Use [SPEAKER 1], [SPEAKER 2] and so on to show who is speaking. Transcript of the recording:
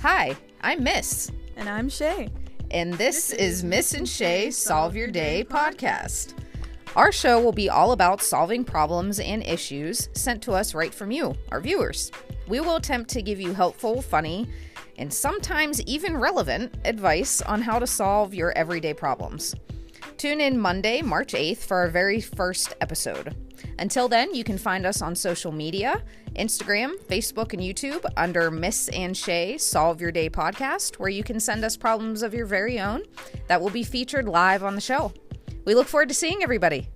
[SPEAKER 1] Hi, I'm Miss,
[SPEAKER 2] And I'm Shay.
[SPEAKER 1] and this is Miss and Shay Solve Your Day podcast. Our show will be all about solving problems and issues sent to us right from you, our viewers. We will attempt to give you helpful, funny, and sometimes even relevant advice on how to solve your everyday problems. Tune in Monday, March 8th for our very first episode. Until then, you can find us on social media Instagram, Facebook, and YouTube under Miss and Shay Solve Your Day podcast, where you can send us problems of your very own that will be featured live on the show. We look forward to seeing everybody.